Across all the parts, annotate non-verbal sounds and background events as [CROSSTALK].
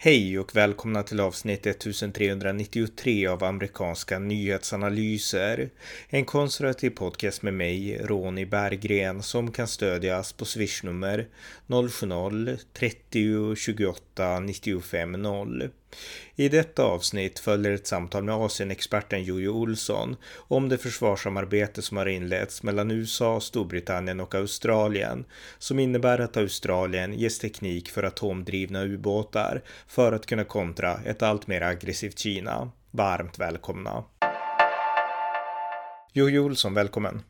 Hej och välkomna till avsnitt 1393 av amerikanska nyhetsanalyser. En konservativ podcast med mig, Ronny Berggren, som kan stödjas på swishnummer 070-30 28 95 0. I detta avsnitt följer ett samtal med Asienexperten Jojo Olsson om det försvarssamarbete som har inletts mellan USA, Storbritannien och Australien som innebär att Australien ges teknik för atomdrivna ubåtar för att kunna kontra ett allt mer aggressivt Kina. Varmt välkomna! Jojo Olsson, välkommen!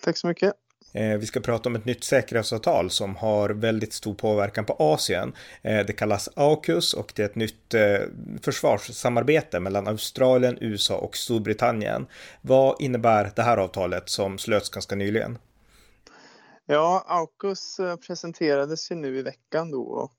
Tack så mycket! Eh, vi ska prata om ett nytt säkerhetsavtal som har väldigt stor påverkan på Asien. Eh, det kallas AUKUS och det är ett nytt eh, försvarssamarbete mellan Australien, USA och Storbritannien. Vad innebär det här avtalet som slöts ganska nyligen? Ja, AUKUS presenterades ju nu i veckan då och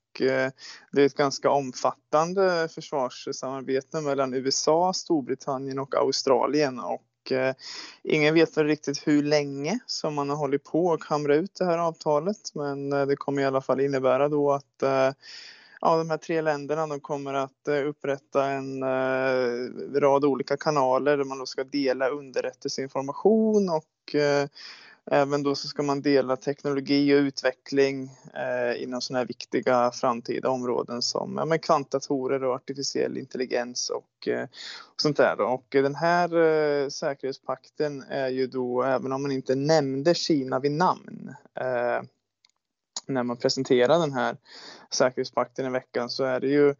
det är ett ganska omfattande försvarssamarbete mellan USA, Storbritannien och Australien och eh, ingen vet väl riktigt hur länge som man har hållit på och hamrat ut det här avtalet. Men eh, det kommer i alla fall innebära då att eh, ja, de här tre länderna de kommer att eh, upprätta en eh, rad olika kanaler där man då ska dela underrättelseinformation och eh, Eh, även då så ska man dela teknologi och utveckling eh, inom sådana här viktiga framtida områden som ja, kvantdatorer och artificiell intelligens och, eh, och sånt där. Och den här eh, säkerhetspakten är ju då, även om man inte nämnde Kina vid namn eh, när man presenterade den här säkerhetspakten i veckan så är det ju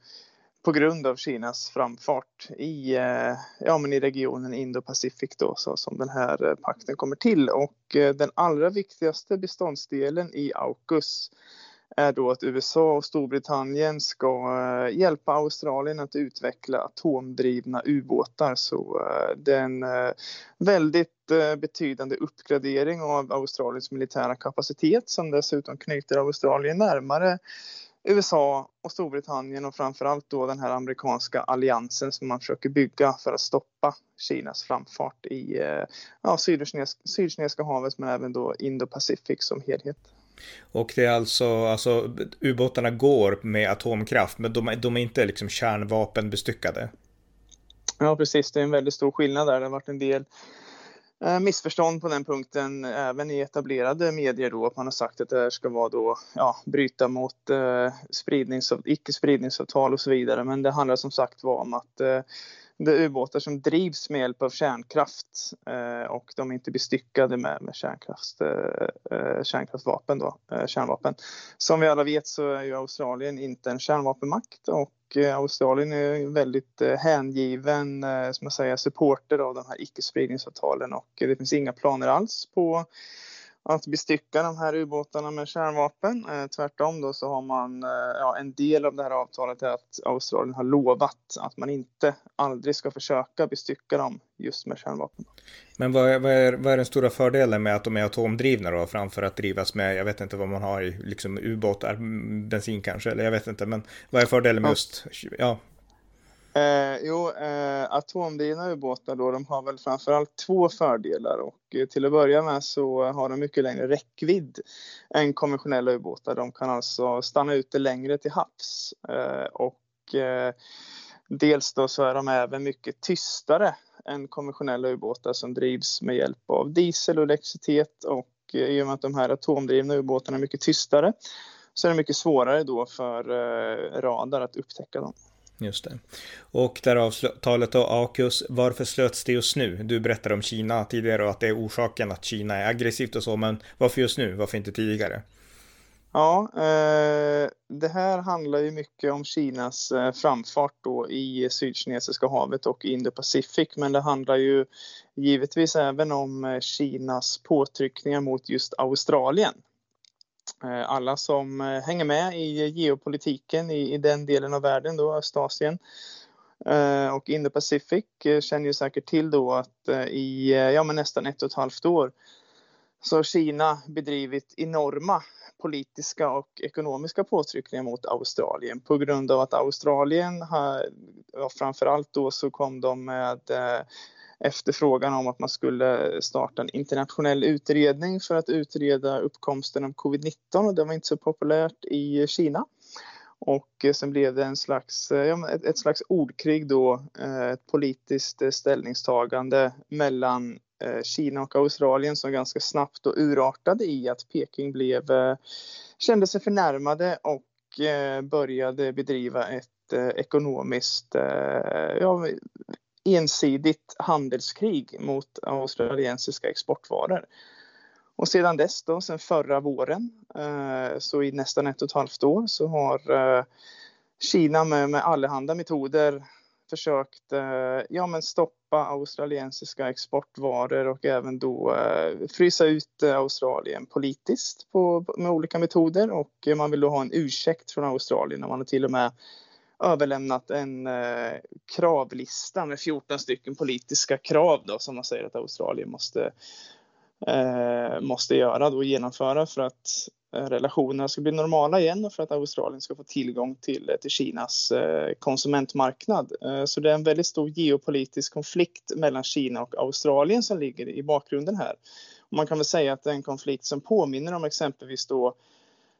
på grund av Kinas framfart i, eh, ja, men i regionen Indo-Pacific då, så som den här eh, pakten kommer till. Och eh, den allra viktigaste beståndsdelen i AUKUS är då att USA och Storbritannien ska eh, hjälpa Australien att utveckla atomdrivna ubåtar. Så eh, det är en väldigt betydande uppgradering av Australiens militära kapacitet som dessutom knyter Australien närmare USA och Storbritannien och framförallt då den här amerikanska alliansen som man försöker bygga för att stoppa Kinas framfart i eh, ja, Sydkinesiska havet men även då Indo-Pacific som helhet. Och det är alltså, alltså ubåtarna går med atomkraft men de, de är inte liksom kärnvapenbestyckade? Ja precis, det är en väldigt stor skillnad där. Det har varit en del Eh, missförstånd på den punkten även i etablerade medier då att man har sagt att det här ska vara då ja, bryta mot eh, spridnings, icke-spridningsavtal och så vidare. Men det handlar som sagt var om att eh, det är ubåtar som drivs med hjälp av kärnkraft eh, och de är inte bestyckade med, med kärnkraft, eh, eh, kärnkraftvapen då, eh, kärnvapen. Som vi alla vet så är ju Australien inte en kärnvapenmakt och Eh, Australien är en väldigt eh, hängiven eh, som man säger, supporter av de här icke-spridningsavtalen och det finns inga planer alls på att bestycka de här ubåtarna med kärnvapen. Eh, tvärtom då så har man, eh, ja, en del av det här avtalet är att Australien har lovat att man inte aldrig ska försöka bestycka dem just med kärnvapen. Men vad är, vad är, vad är den stora fördelen med att de är atomdrivna då framför att drivas med, jag vet inte vad man har i liksom ubåtar, bensin kanske, eller jag vet inte, men vad är fördelen med just, ja, Eh, jo, eh, atomdrivna ubåtar då, de har väl framförallt två fördelar och eh, till att börja med så har de mycket längre räckvidd än konventionella ubåtar. De kan alltså stanna ute längre till havs eh, och eh, dels då så är de även mycket tystare än konventionella ubåtar som drivs med hjälp av diesel och elektricitet och eh, i och med att de här atomdrivna ubåtarna är mycket tystare så är det mycket svårare då för eh, radar att upptäcka dem. Just det. Och där avtalet då, AUKUS, varför slöts det just nu? Du berättade om Kina tidigare och att det är orsaken att Kina är aggressivt och så, men varför just nu? Varför inte tidigare? Ja, eh, det här handlar ju mycket om Kinas eh, framfart då i Sydkinesiska havet och Indo-Pacific, men det handlar ju givetvis även om eh, Kinas påtryckningar mot just Australien. Eh, alla som eh, hänger med i geopolitiken i, i den delen av världen, då, Östasien. Eh, och Indo-Pacific känner ju säkert till då att i ja, men nästan ett och ett halvt år så har Kina bedrivit enorma politiska och ekonomiska påtryckningar mot Australien. På grund av att Australien har, ja, framförallt då så kom de med efterfrågan om att man skulle starta en internationell utredning för att utreda uppkomsten av covid-19 och det var inte så populärt i Kina. Och eh, sen blev det en slags, eh, ja, ett, ett slags ordkrig då, eh, ett politiskt ställningstagande mellan Kina och Australien som ganska snabbt då urartade i att Peking blev, kände sig förnärmade och började bedriva ett ekonomiskt ja, ensidigt handelskrig mot australiensiska exportvaror. Och sedan dess då, sedan förra våren, eh, så i nästan ett och ett halvt år så har eh, Kina med, med allehanda metoder försökt eh, ja, men stoppa australiensiska exportvaror och även då frysa ut Australien politiskt på, med olika metoder och man vill då ha en ursäkt från Australien och man har till och med överlämnat en eh, kravlista med 14 stycken politiska krav då, som man säger att Australien måste, eh, måste göra och genomföra för att eh, relationerna ska bli normala igen och för att Australien ska få tillgång till, eh, till Kinas eh, konsumentmarknad. Eh, så det är en väldigt stor geopolitisk konflikt mellan Kina och Australien som ligger i bakgrunden här. Och man kan väl säga att det är en konflikt som påminner om exempelvis då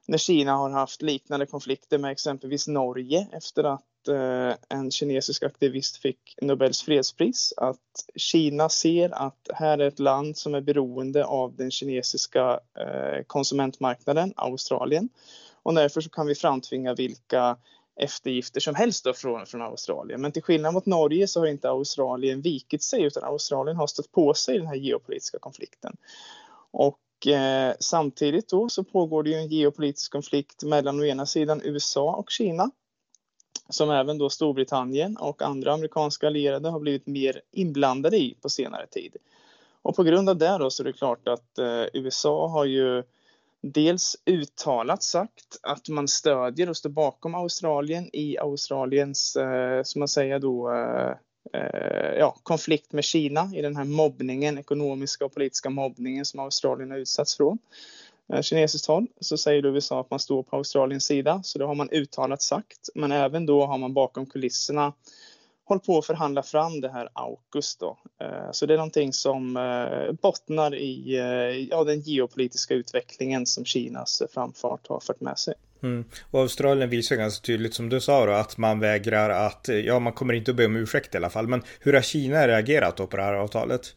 när Kina har haft liknande konflikter med exempelvis Norge efter att eh, en kinesisk aktivist fick Nobels fredspris. Att Kina ser att här är ett land som är beroende av den kinesiska eh, konsumentmarknaden, Australien. Och därför så kan vi framtvinga vilka eftergifter som helst då från, från Australien. Men till skillnad mot Norge så har inte Australien vikit sig utan Australien har stött på sig i den här geopolitiska konflikten. Och eh, samtidigt då så pågår det ju en geopolitisk konflikt mellan å ena sidan USA och Kina som även då Storbritannien och andra amerikanska allierade har blivit mer inblandade i på senare tid. Och på grund av det då så är det klart att eh, USA har ju dels uttalat sagt att man stödjer och står bakom Australien i Australiens, eh, som man säger då, eh, Eh, ja, konflikt med Kina i den här mobbningen, ekonomiska och politiska mobbningen som Australien har utsatts från. Eh, kinesiskt håll så säger USA att man står på Australiens sida, så det har man uttalat sagt. Men även då har man bakom kulisserna hållit på att förhandla fram det här AUKUS då. Eh, så det är någonting som bottnar i ja, den geopolitiska utvecklingen som Kinas framfart har fört med sig. Mm. Och Australien visar ganska tydligt som du sa då att man vägrar att, eh, ja man kommer inte att be om ursäkt i alla fall. Men hur har Kina reagerat då på det här avtalet?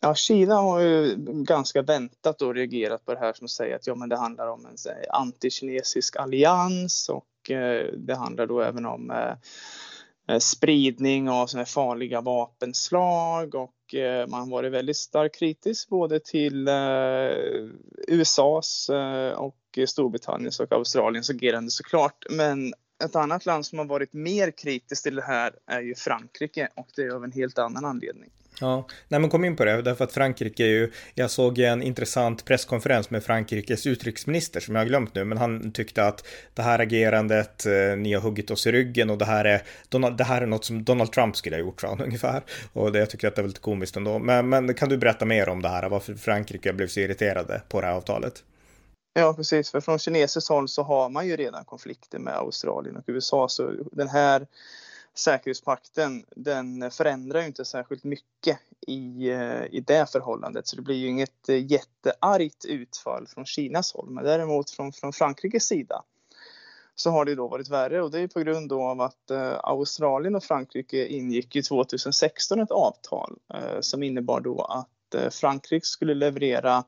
Ja, Kina har ju ganska väntat och reagerat på det här som säger att ja, men det handlar om en eh, antikinesisk allians och eh, det handlar då även om eh, eh spridning av såna farliga vapenslag och Eh, man har varit väldigt starkt kritisk både till eh, USAs eh, och Storbritanniens och Australiens agerande såklart. Men ett annat land som har varit mer kritiskt till det här är ju Frankrike och det är av en helt annan anledning. Ja, nej men kom in på det, därför att Frankrike är ju, jag såg en intressant presskonferens med Frankrikes utrikesminister som jag har glömt nu, men han tyckte att det här agerandet, eh, ni har huggit oss i ryggen och det här är, Donald, det här är något som Donald Trump skulle ha gjort, sa han [LAUGHS] ungefär. Och det, jag tycker att det är väldigt komiskt ändå. Men, men kan du berätta mer om det här, varför Frankrike blev så irriterade på det här avtalet? Ja, precis. För från kinesiskt håll så har man ju redan konflikter med Australien och USA. Så den här säkerhetspakten, den förändrar ju inte särskilt mycket i, eh, i det förhållandet. Så det blir ju inget eh, jätteargt utfall från Kinas håll. Men däremot från, från Frankrikes sida så har det då varit värre och det är på grund av att eh, Australien och Frankrike ingick ju 2016 ett avtal som innebar då att Frankrike skulle leverera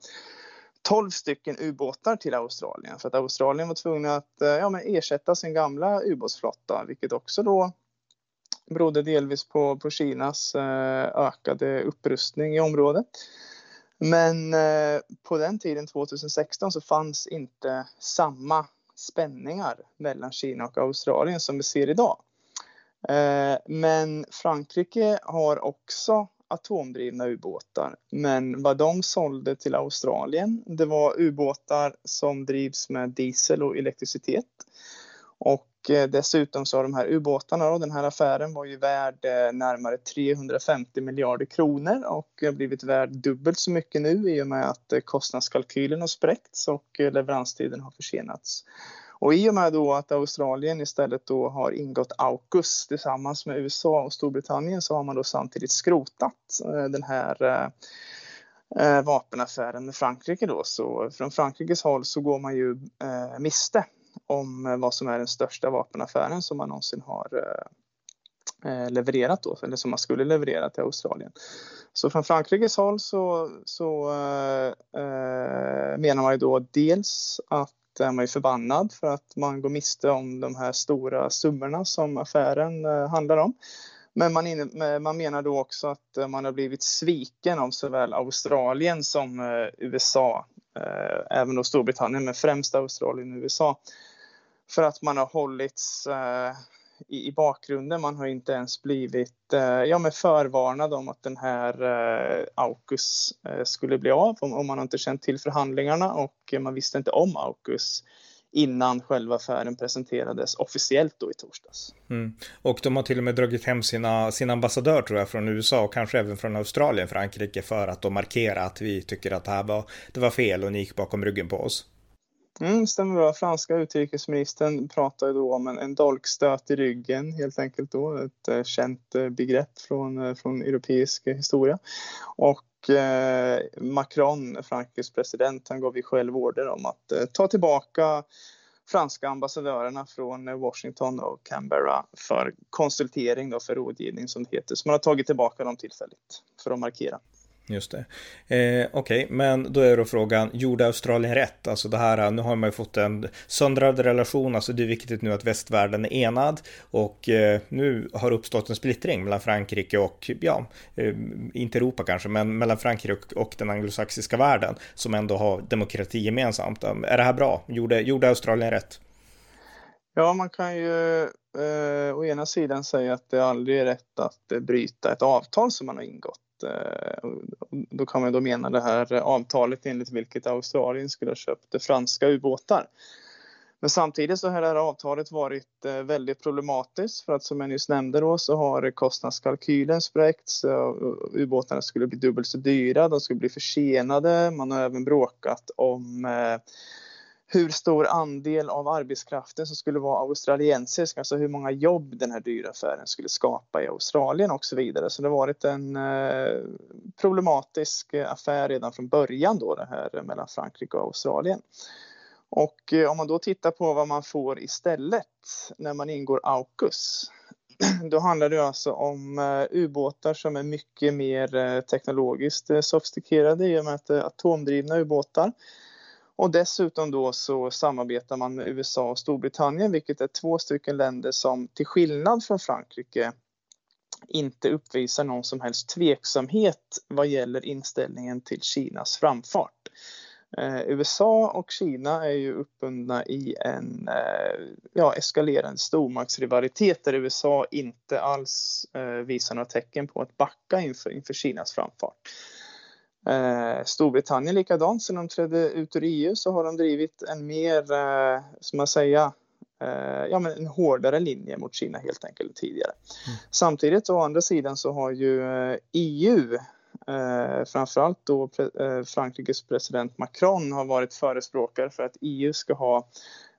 12 stycken ubåtar till Australien för att Australien var tvungna att eh, ja, men ersätta sin gamla ubåtsflotta vilket också då berodde delvis på, på Kinas eh, ökade upprustning i området. Men eh, på den tiden, 2016, så fanns inte samma spänningar mellan Kina och Australien som vi ser idag. Men Frankrike har också atomdrivna ubåtar. Men vad de sålde till Australien, det var ubåtar som drivs med diesel och elektricitet. Och eh, dessutom så har de här ubåtarna och den här affären var ju värd eh, närmare 350 miljarder kronor och har blivit värd dubbelt så mycket nu i och med att eh, kostnadskalkylen har spräckts och leveranstiden har försenats. Och i och med då att Australien istället då har ingått AUKUS tillsammans med USA och Storbritannien så har man då samtidigt skrotat eh, den här eh, eh, vapenaffären med Frankrike då. Så från Frankrikes håll så går man ju eh, miste om vad som är den största vapenaffären som man någonsin har eh, levererat då, eller som man skulle leverera till Australien. Så från Frankrikes håll så, så eh, menar man ju då dels att Eh, man är förbannad för att man går miste om de här stora summorna som affären eh, handlar om. Men man, in, man menar då också att eh, man har blivit sviken av såväl Australien som USA även då Storbritannien, men främst Australien och USA. För att man har hållits i, i, bakgrunden. Man har inte ens blivit eh, ja, men förvarnad om att den här eh, AUKUS eh, skulle bli av. Och, man har inte känt till förhandlingarna och man visste inte om AUKUS innan själva affären presenterades officiellt då i torsdags. Mm. Och de har till och med dragit hem sina, sin ambassadör tror jag från USA och kanske även från Australien, Frankrike för att de markera att vi tycker att det här var, det var fel och ni gick bakom ryggen på oss. Mm, stämmer bra. Franska utrikesministern pratar ju då om en, en dolkstöt i ryggen helt enkelt då, ett eh, känt eh, begrepp från, eh, från europeisk historia. Och eh, Macron, Frankrikes president, han gav ju själv order om att eh, ta tillbaka franska ambassadörerna från eh, Washington och Canberra för konsultering då, för rådgivning som det heter. Så man har tagit tillbaka dem tillfälligt för att markera. Just det. Eh, Okej, okay. men då är då frågan, gjorde Australien rätt? Alltså det här, nu har man ju fått en söndrad relation, alltså det är viktigt nu att västvärlden är enad och eh, nu har uppstått en splittring mellan Frankrike och, ja, eh, inte Europa kanske, men mellan Frankrike och, och, den anglosaxiska världen som ändå har demokrati gemensamt. Ehm, är det här bra? Gjorde, gjorde Australien rätt? Ja, man kan ju eh, å ena sidan säga att det aldrig är rätt att bryta ett avtal som man har ingått. Eh, då kan man då mena det här avtalet enligt vilket Australien skulle ha köpt franska ubåtar. Men samtidigt så har det här avtalet varit eh, väldigt problematiskt för att som jag nyss nämnde då så har kostnadskalkylen spräckts. Eh, ubåtarna skulle bli dubbelt så dyra, de skulle bli försenade. Man har även bråkat om eh, hur stor andel av arbetskraften som skulle vara australiensisk, alltså hur många jobb den här dyra affären skulle skapa i Australien och så vidare. Så det har varit en eh, problematisk affär redan från början då det här mellan Frankrike och Australien. Och eh, om man då tittar på vad man får istället när man ingår AUKUS [CLEARS THROAT] då handlar det alltså om eh, ubåtar som är mycket mer eh, teknologiskt eh, sofistikerade i och med att det är atomdrivna ubåtar. Och dessutom då så samarbetar man med USA och Storbritannien, vilket är två stycken länder som till skillnad från Frankrike inte uppvisar någon som helst tveksamhet vad gäller inställningen till Kinas framfart. Eh, USA och Kina är ju uppbundna i en eh, ja, eskalerande stormaktsrivalitet där USA inte alls eh, visar några tecken på att backa inför, inför Kinas framfart. Eh, Storbritannien likadant, sen de trädde ut ur EU så har de drivit en mer, eh, som man säga, eh, ja, men en hårdare linje mot Kina helt enkelt tidigare. Mm. Samtidigt å andra sidan så har ju EU Eh, framförallt då eh, Frankrikes president Macron har varit förespråkare för att EU ska ha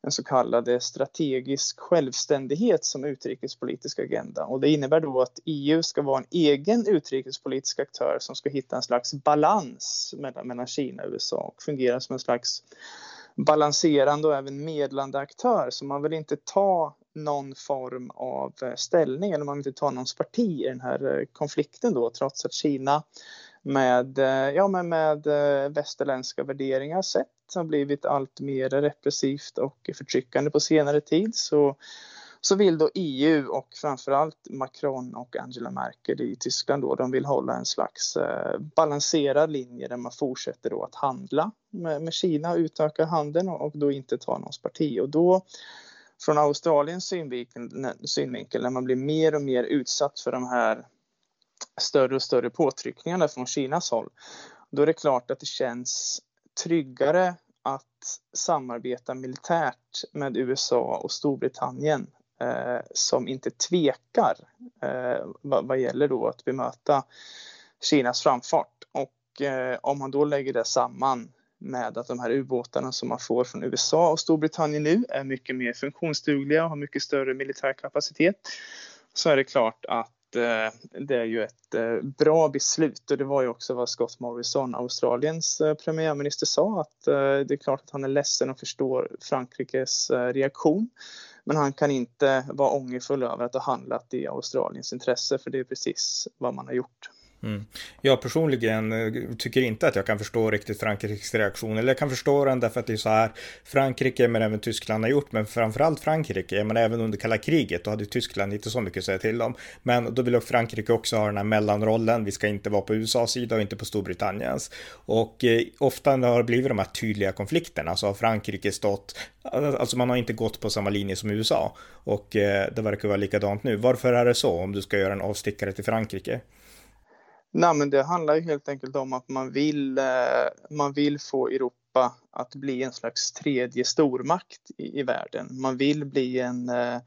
en så kallad eh, strategisk självständighet som utrikespolitisk agenda. Och det innebär då att EU ska vara en egen utrikespolitisk aktör som ska hitta en slags balans mellan, mellan Kina och USA och fungera som en slags balanserande och även medlande aktör. Så man vill inte ta någon form av eh, ställning eller man vill inte ta någons parti i den här eh, konflikten då trots att Kina med, ja, men med västerländska värderingar sett har blivit allt mer repressivt och förtryckande på senare tid så, så vill då EU och framförallt Macron och Angela Merkel i Tyskland då, de vill hålla en slags eh, balanserad linje där man fortsätter då att handla med, med Kina och utökar handeln och, och då inte ta någons parti. Och då från Australiens synvinkel, synvinkel när man blir mer och mer utsatt för de här större och större påtryckningarna från Kinas håll, då är det klart att det känns tryggare att samarbeta militärt med USA och Storbritannien eh, som inte tvekar eh, vad, vad, gäller då att bemöta Kinas framfart. Och eh, om man då lägger det samman med att de här ubåtarna som man får från USA och Storbritannien nu är mycket mer funktionsdugliga och har mycket större militär kapacitet så är det klart att Eh, det är ju ett eh, bra beslut och det var ju också vad Scott Morrison, Australiens eh, premiärminister, sa att det är klart att han är ledsen och förstår Frankrikes reaktion. Men han kan inte vara ångerfull över att ha handlat i Australiens intresse för det är precis vad man har gjort. Mm. Jag personligen eh, tycker inte att jag kan förstå riktigt Frankrikes reaktion. Eller jag kan förstå den därför att det är så här Frankrike men även Tyskland har gjort. Men framförallt Frankrike, men även under kalla kriget då hade Tyskland inte så mycket att säga till om. Men då vill Frankrike också ha den här mellanrollen. Vi ska inte vara på USAs sida och inte på Storbritanniens. Och eh, ofta när det har blivit de här tydliga konflikterna så har Frankrike stått, alltså man har inte gått på samma linje som USA. Och eh, det verkar vara likadant nu. Varför är det så om du ska göra en avstickare till Frankrike? Nej, men det handlar ju helt enkelt om att man vill, eh, man vill få Europa att bli en slags tredje stormakt i, i världen. Man vill bli en eh,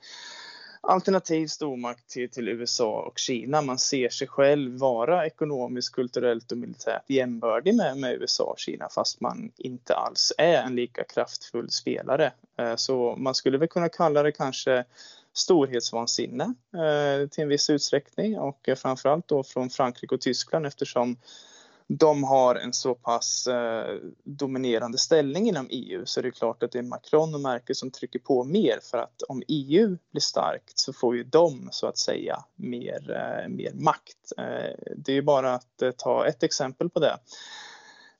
alternativ stormakt till, till, USA och Kina. Man ser sig själv vara ekonomiskt, kulturellt och militärt jämbördig med, med USA och Kina fast man inte alls är en lika kraftfull spelare. Eh, så man skulle väl kunna kalla det kanske storhetsvansinne eh, till en viss utsträckning. Och eh, framförallt då från Frankrike och Tyskland eftersom de har en så pass eh, dominerande ställning inom EU så är det klart att det är Macron och Merkel som trycker på mer för att om EU blir starkt så får ju de så att säga mer, eh, mer makt. Eh, det är ju bara att eh, ta ett exempel på det.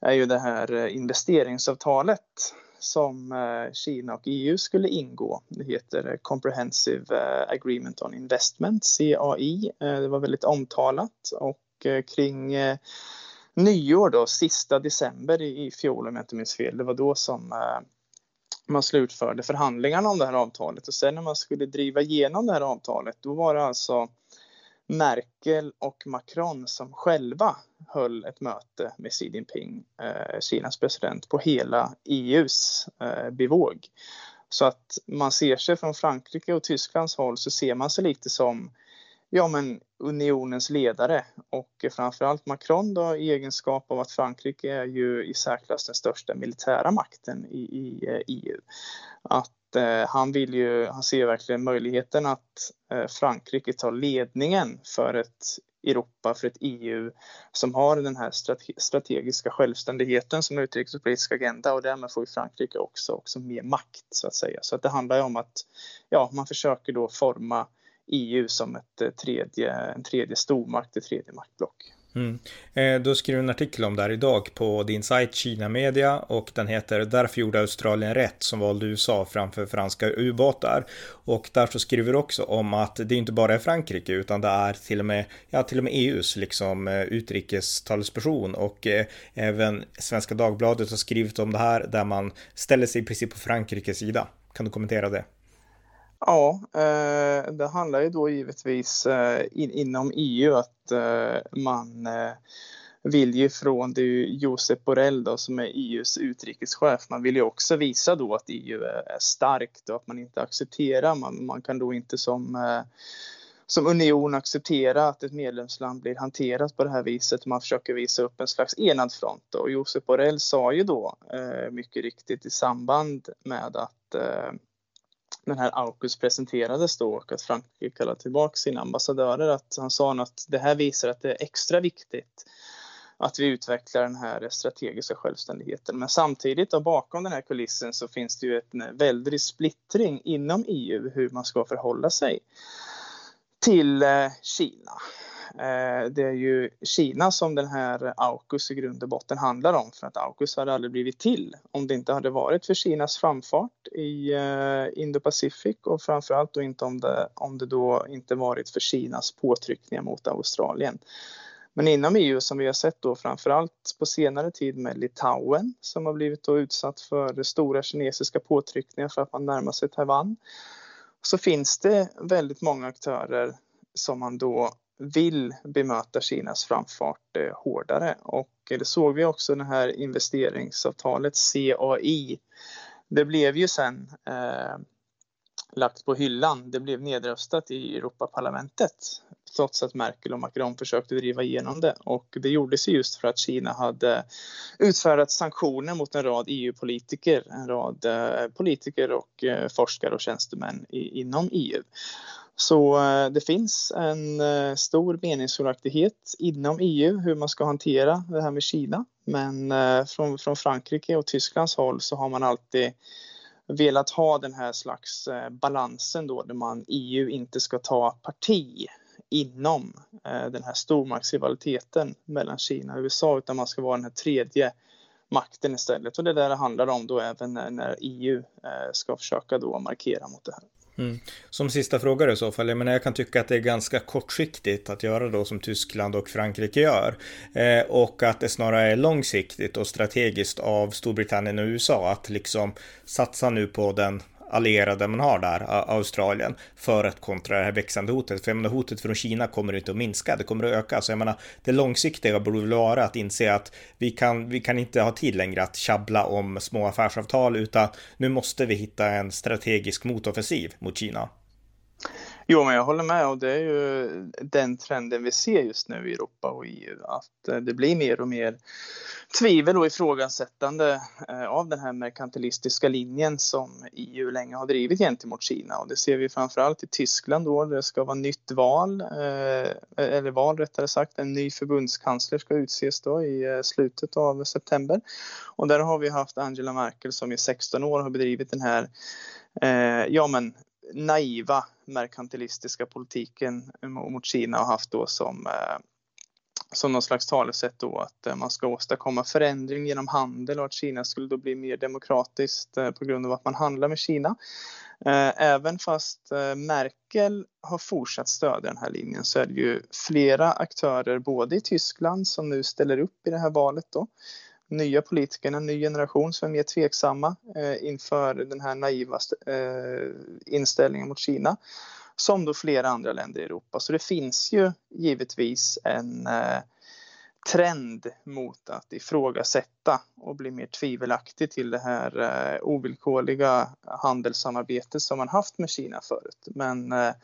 Är ju det här eh, investeringsavtalet som eh, Kina och EU skulle ingå. Det heter Comprehensive eh, Agreement on Investment, CAI. Eh, det var väldigt omtalat och kring nyår då, sista december i fjol om jag inte minns fel, det var då som man slutförde förhandlingarna om det här avtalet och sen när man skulle driva igenom det här avtalet då var det alltså Merkel och Macron som själva höll ett möte med Xi Jinping, eh, Kinas president, på hela EUs eh, bevåg. Så att man ser sig från Frankrike och Tysklands håll så ser man sig lite som ja, men unionens ledare och framförallt Macron då i egenskap av att Frankrike är ju i särklass den största militära makten i, i EU. Eh, att Eh, han vill ju, han ser verkligen möjligheten att eh, Frankrike tar ledningen för ett Europa, för ett EU som har den här strate strategiska självständigheten som utrikespolitisk agenda och därmed får ju Frankrike också, också mer makt så att säga. Så att det handlar ju om att ja, man försöker då forma EU som ett eh, tredje, en tredje stormakt, ett tredje maktblock. Mm. Eh, du skriver en artikel om det här idag på din sajt Kina Media och den heter Därför gjorde Australien rätt som valde USA framför franska ubåtar. Och där så skriver du också om att det inte bara är Frankrike utan det är till och med, ja, till och med EUs liksom eh, utrikestalesperson och eh, även Svenska Dagbladet har skrivit om det här där man ställer sig i princip på Frankrikes sida. Kan du kommentera det? Ja, eh, det handlar ju då givetvis eh, inom EU att eh, man eh, vill ju från det är Josep Borrell då, som är EUs utrikeschef, man vill ju också visa då att EU är starkt och att man inte accepterar, man, man kan då inte som eh, som union acceptera att ett medlemsland blir hanterat på det här viset. Man försöker visa upp en slags enad front. Och Josep Borrell sa ju då eh, mycket riktigt i samband med att den här AUKUS presenterades då och att Frankrike kallade tillbaka sina ambassadörer att han sa att det här visar att det är extra viktigt att vi utvecklar den här strategiska självständigheten. Men samtidigt då, bakom den här kulissen så finns det ju en väldig splittring inom EU hur man ska förhålla sig till eh, Kina. Eh, det är ju Kina som den här AUKUS i grund och botten handlar om för att AUKUS hade aldrig blivit till om det inte hade varit för Kinas framfart i eh, Indo-Pacific och framförallt då inte om det, om det då inte varit för Kinas påtryckningar mot Australien. Men inom EU som vi har sett då framförallt på senare tid med Litauen som har blivit då utsatt för stora kinesiska påtryckningar för att man närmar sig Taiwan så finns det väldigt många aktörer som man då vill bemöta Kinas framfart eh, hårdare. Och eh, det såg vi också det här investeringsavtalet CAI. Det blev ju sen eh, lagt på hyllan. Det blev nedröstat i Europaparlamentet trots att Merkel och Macron försökte driva igenom det. Och det gjordes just för att Kina hade utfärdat sanktioner mot en rad EU-politiker, en rad eh, politiker och eh, forskare och tjänstemän i, inom EU. Så eh, det finns en eh, stor meningsskiljaktighet inom EU hur man ska hantera det här med Kina. Men eh, från, från Frankrike och Tysklands håll så har man alltid velat ha den här slags balansen då där man EU inte ska ta parti inom den här stormaktsrivaliteten mellan Kina och USA utan man ska vara den här tredje makten istället. Och det är det det handlar om då även när, när EU ska försöka då markera mot det här. Mm. Som sista fråga i så fall, jag menar jag kan tycka att det är ganska kortsiktigt att göra då som Tyskland och Frankrike gör. Eh, och att det snarare är långsiktigt och strategiskt av Storbritannien och USA att liksom satsa nu på den allierade man har där, Australien, för att kontra det här växande hotet. För jag menar, hotet från Kina kommer inte att minska, det kommer att öka. Så jag menar, det långsiktiga borde väl vara att inse att vi kan, vi kan inte ha tid längre att tjabbla om små affärsavtal, utan nu måste vi hitta en strategisk motoffensiv mot Kina. Jo, men jag håller med och det är ju den trenden vi ser just nu i Europa och EU, att eh, det blir mer och mer tvivel och ifrågasättande eh, av den här merkantilistiska linjen som EU länge har drivit gentemot Kina. Och det ser vi framförallt i Tyskland då det ska vara nytt val, eh, eller val rättare sagt, en ny förbundskansler ska utses då i slutet av september. Och där har vi haft Angela Merkel som i 16 år har bedrivit den här ja men naiva merkantilistiska politiken mot Kina har haft då som eh, som någon slags talesätt då att eh, man ska åstadkomma förändring genom handel och att Kina skulle då bli mer demokratiskt eh, på grund av att man handlar med Kina. Även fast Merkel har fortsatt stödja den här linjen så är det ju flera aktörer både i Tyskland som nu ställer upp i det här valet då nya politikerna, en ny generation som är mer tveksamma eh, inför den här naiva eh, inställningen mot Kina som då flera andra länder i Europa. Så det finns ju givetvis en eh, trend mot att ifrågasätta och bli mer tvivelaktig till det här eh, ovillkorliga handelssamarbetet som man haft med Kina förut. Men eh,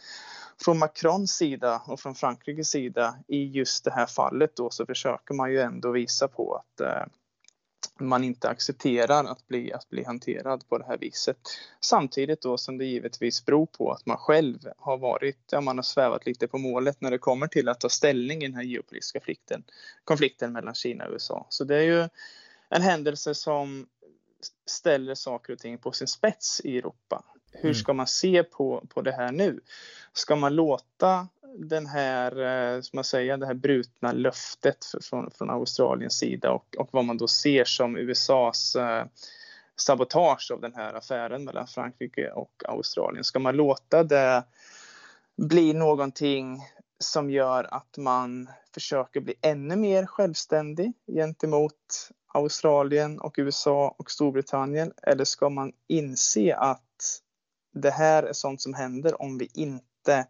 från Macrons sida och från Frankrikes sida i just det här fallet då så försöker man ju ändå visa på att eh, man inte accepterar att bli, att bli hanterad på det här viset. Samtidigt då som det givetvis beror på att man själv har varit, ja, man har svävat lite på målet när det kommer till att ta ställning i den här geopolitiska konflikten, konflikten mellan Kina och USA. Så det är ju en händelse som ställer saker och ting på sin spets i Europa. Hur mm. ska man se på, på det här nu? Ska man låta den här, eh, som man säger, det här brutna löftet från, från Australiens sida och, och vad man då ser som USAs eh, sabotage av den här affären mellan Frankrike och Australien. Ska man låta det bli någonting som gör att man försöker bli ännu mer självständig gentemot Australien och USA och Storbritannien? Eller ska man inse att det här är sånt som händer om vi inte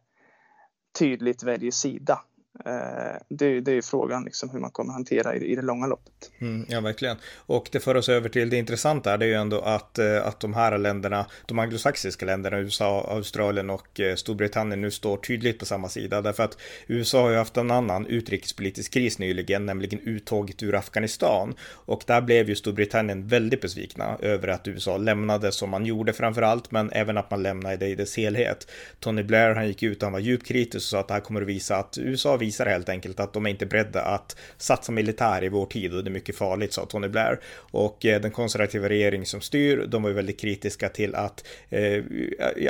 tydligt väljer sida. Eh, det, det är frågan liksom hur man kommer hantera i, i det långa loppet. Mm, ja, verkligen. Och det för oss över till det intressanta, det är ju ändå att, eh, att de här länderna, de anglosaxiska länderna, USA, Australien och eh, Storbritannien nu står tydligt på samma sida. Därför att USA har ju haft en annan utrikespolitisk kris nyligen, nämligen uttåget ur Afghanistan. Och där blev ju Storbritannien väldigt besvikna över att USA lämnade som man gjorde framför allt, men även att man lämnade det i dess helhet. Tony Blair, han gick ut han var djupt kritisk och sa att det här kommer att visa att USA visar helt enkelt att de är inte beredda att satsa militär i vår tid och det är mycket farligt, sa Tony Blair. Och eh, den konservativa regering som styr, de var ju väldigt kritiska till att, eh,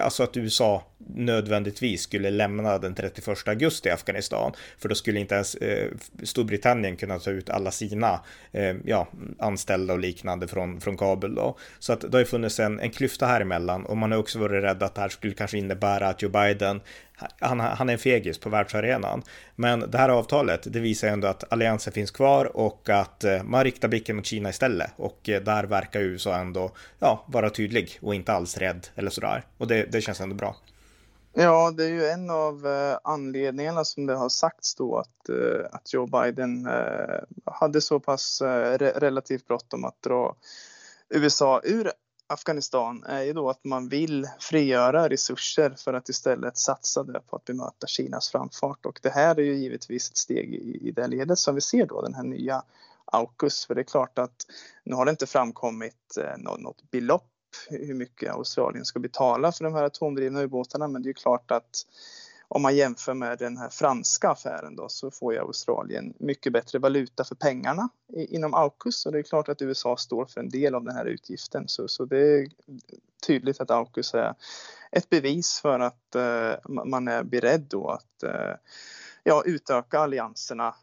alltså att USA nödvändigtvis skulle lämna den 31 augusti i Afghanistan, för då skulle inte ens eh, Storbritannien kunna ta ut alla sina eh, ja, anställda och liknande från, från Kabul då. Så att det har ju funnits en, en klyfta här emellan och man har också varit rädd att det här skulle kanske innebära att Joe Biden han, han är en fegis på världsarenan. Men det här avtalet, det visar ändå att alliansen finns kvar och att eh, man riktar blicken mot Kina istället. Och eh, där verkar USA ändå ja, vara tydlig och inte alls rädd eller sådär. Och det, det känns ändå bra. Ja, det är ju en av eh, anledningarna som det har sagts då att, eh, att Joe Biden eh, hade så pass relativt bråttom att dra USA ur Afghanistan är ju då att man vill frigöra resurser för att istället satsa det på att bemöta Kinas framfart. Och det här är ju givetvis ett steg i, i det ledet som vi ser då, den här nya AUKUS. För det är klart att nu har det inte framkommit eh, något, något belopp hur mycket Australien ska betala för de här atomdrivna ubåtarna men det är ju klart att om man jämför med den här franska affären då så får ju Australien mycket bättre valuta för pengarna inom AUKUS och det är klart att USA står för en del av den här utgiften. Så, så det är tydligt att AUKUS är ett bevis för att uh, man är beredd då att uh, ja, utöka allianserna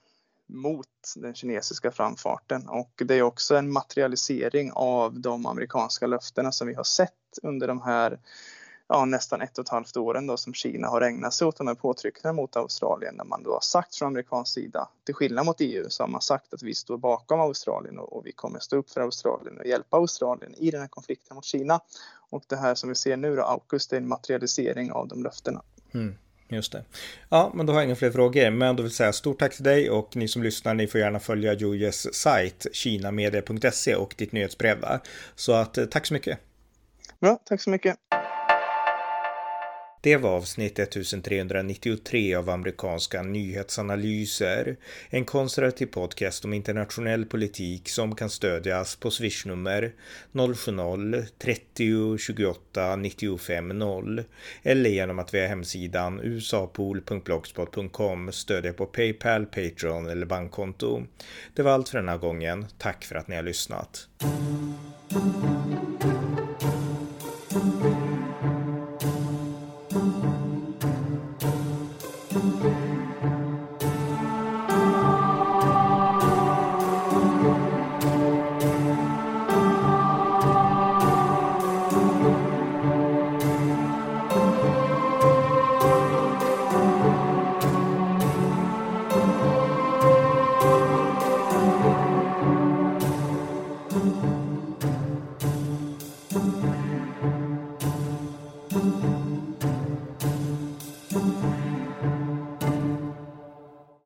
mot den kinesiska framfarten och det är också en materialisering av de amerikanska löftena som vi har sett under de här ja, nästan ett och ett halvt åren då som Kina har ägnat sig åt de här påtryckningarna mot Australien när man då har sagt från amerikansk sida, till skillnad mot EU, så har man sagt att vi står bakom Australien och, och vi kommer stå upp för Australien och hjälpa Australien i den här konflikten mot Kina. Och det här som vi ser nu då, AUKUS, det är en materialisering av de löftena. Mm. Just det. Ja, men då har jag inga fler frågor, men då vill säga stort tack till dig och ni som lyssnar, ni får gärna följa Jojes sajt kinamedia.se och ditt nyhetsbrev där. Så att eh, tack så mycket. Bra, tack så mycket. Det var avsnitt 1393 av amerikanska nyhetsanalyser. En konservativ podcast om internationell politik som kan stödjas på swishnummer 070-30 28 95 0 eller genom att via hemsidan usapool.blogspot.com stödja på Paypal, Patreon eller bankkonto. Det var allt för den här gången. Tack för att ni har lyssnat.